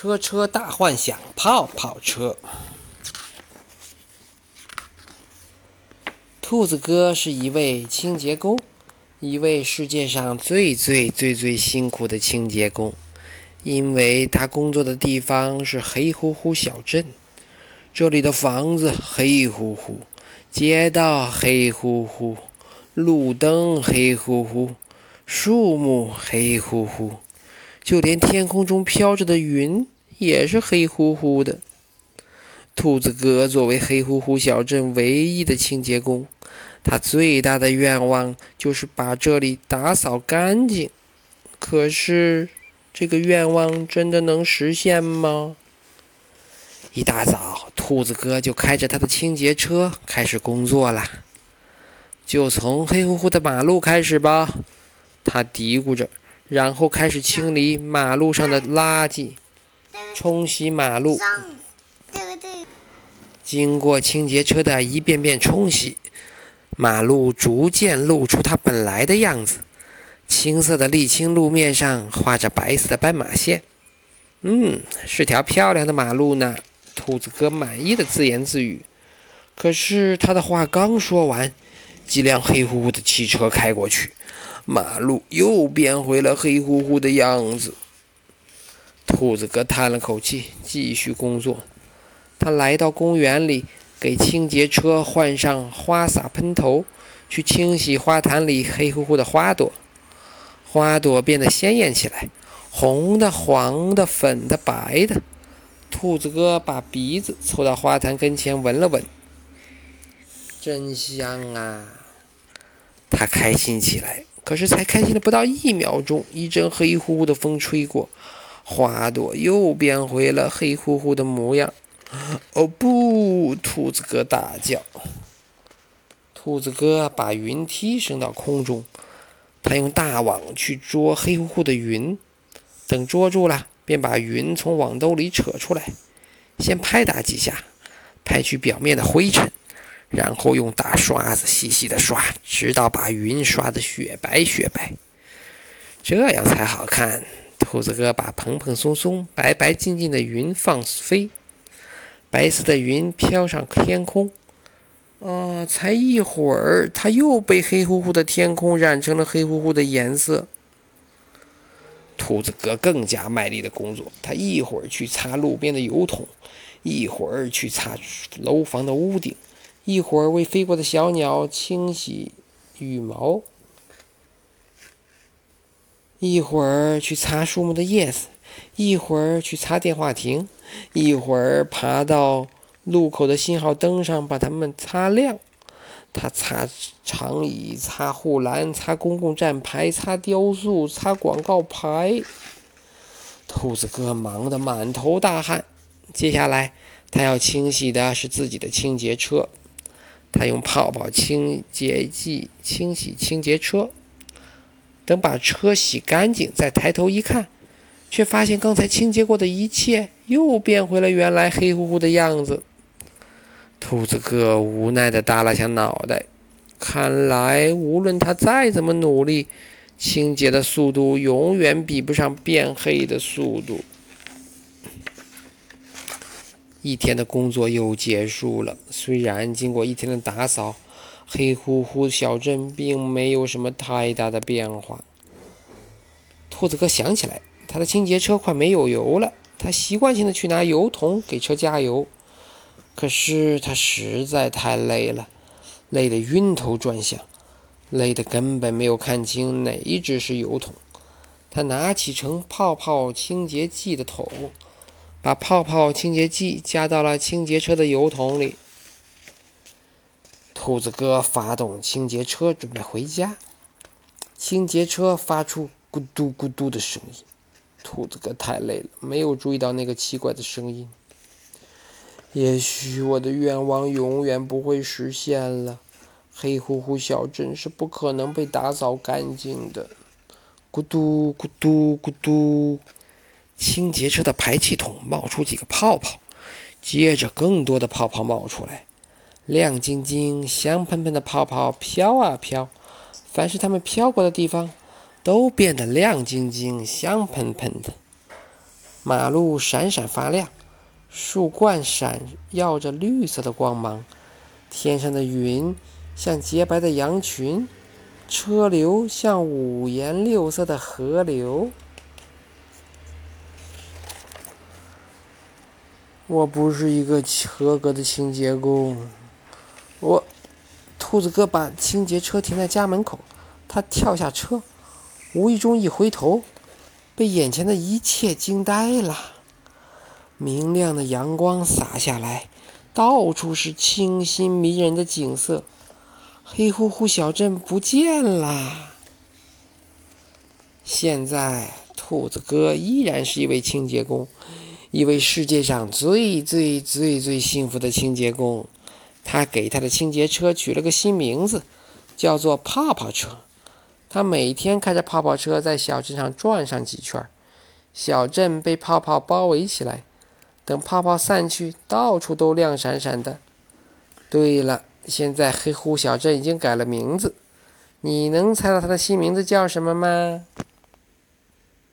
车车大幻想，泡泡车。兔子哥是一位清洁工，一位世界上最最最最辛苦的清洁工，因为他工作的地方是黑乎乎小镇，这里的房子黑乎乎，街道黑乎乎，路灯黑乎乎，树木黑乎乎。就连天空中飘着的云也是黑乎乎的。兔子哥作为黑乎乎小镇唯一的清洁工，他最大的愿望就是把这里打扫干净。可是，这个愿望真的能实现吗？一大早，兔子哥就开着他的清洁车开始工作了。就从黑乎乎的马路开始吧，他嘀咕着。然后开始清理马路上的垃圾，冲洗马路。经过清洁车的一遍遍冲洗，马路逐渐露出它本来的样子。青色的沥青路面上画着白色的斑马线。嗯，是条漂亮的马路呢。兔子哥满意的自言自语。可是他的话刚说完，几辆黑乎乎的汽车开过去。马路又变回了黑乎乎的样子。兔子哥叹了口气，继续工作。他来到公园里，给清洁车换上花洒喷头，去清洗花坛里黑乎乎的花朵。花朵变得鲜艳起来，红的、黄的、粉的、白的。兔子哥把鼻子凑到花坛跟前闻了闻，真香啊！他开心起来。可是才开心了不到一秒钟，一阵黑乎乎的风吹过，花朵又变回了黑乎乎的模样。哦不！兔子哥大叫。兔子哥把云梯升到空中，他用大网去捉黑乎乎的云，等捉住了，便把云从网兜里扯出来，先拍打几下，拍去表面的灰尘。然后用大刷子细细的刷，直到把云刷得雪白雪白，这样才好看。兔子哥把蓬蓬松松、白白净净的云放飞，白色的云飘上天空。啊，才一会儿，它又被黑乎乎的天空染成了黑乎乎的颜色。兔子哥更加卖力的工作，他一会儿去擦路边的油桶，一会儿去擦楼房的屋顶。一会儿为飞过的小鸟清洗羽毛，一会儿去擦树木的叶子，一会儿去擦电话亭，一会儿爬到路口的信号灯上把它们擦亮。他擦长椅，擦护栏，擦公共站牌，擦雕塑，擦广告牌。兔子哥忙得满头大汗。接下来，他要清洗的是自己的清洁车。他用泡泡清洁剂清洗清洁车，等把车洗干净，再抬头一看，却发现刚才清洁过的一切又变回了原来黑乎乎的样子。兔子哥无奈地耷拉下脑袋，看来无论他再怎么努力，清洁的速度永远比不上变黑的速度。一天的工作又结束了。虽然经过一天的打扫，黑乎乎小镇并没有什么太大的变化。兔子哥想起来，他的清洁车快没有油了。他习惯性的去拿油桶给车加油，可是他实在太累了，累得晕头转向，累得根本没有看清哪一只是油桶。他拿起盛泡泡清洁剂的桶。把泡泡清洁剂加到了清洁车的油桶里。兔子哥发动清洁车，准备回家。清洁车发出咕嘟咕嘟的声音。兔子哥太累了，没有注意到那个奇怪的声音。也许我的愿望永远不会实现了。黑乎乎小镇是不可能被打扫干净的。咕嘟咕嘟咕嘟。清洁车的排气筒冒出几个泡泡，接着更多的泡泡冒出来，亮晶晶、香喷喷的泡泡飘啊飘，凡是它们飘过的地方，都变得亮晶晶、香喷喷的。马路闪闪发亮，树冠闪耀着绿色的光芒，天上的云像洁白的羊群，车流像五颜六色的河流。我不是一个合格的清洁工。我，兔子哥把清洁车停在家门口，他跳下车，无意中一回头，被眼前的一切惊呆了。明亮的阳光洒下来，到处是清新迷人的景色，黑乎乎小镇不见了。现在，兔子哥依然是一位清洁工。一位世界上最最最最幸福的清洁工，他给他的清洁车取了个新名字，叫做“泡泡车”。他每天开着泡泡车在小镇上转上几圈，小镇被泡泡包围起来。等泡泡散去，到处都亮闪闪的。对了，现在黑乎小镇已经改了名字，你能猜到它的新名字叫什么吗？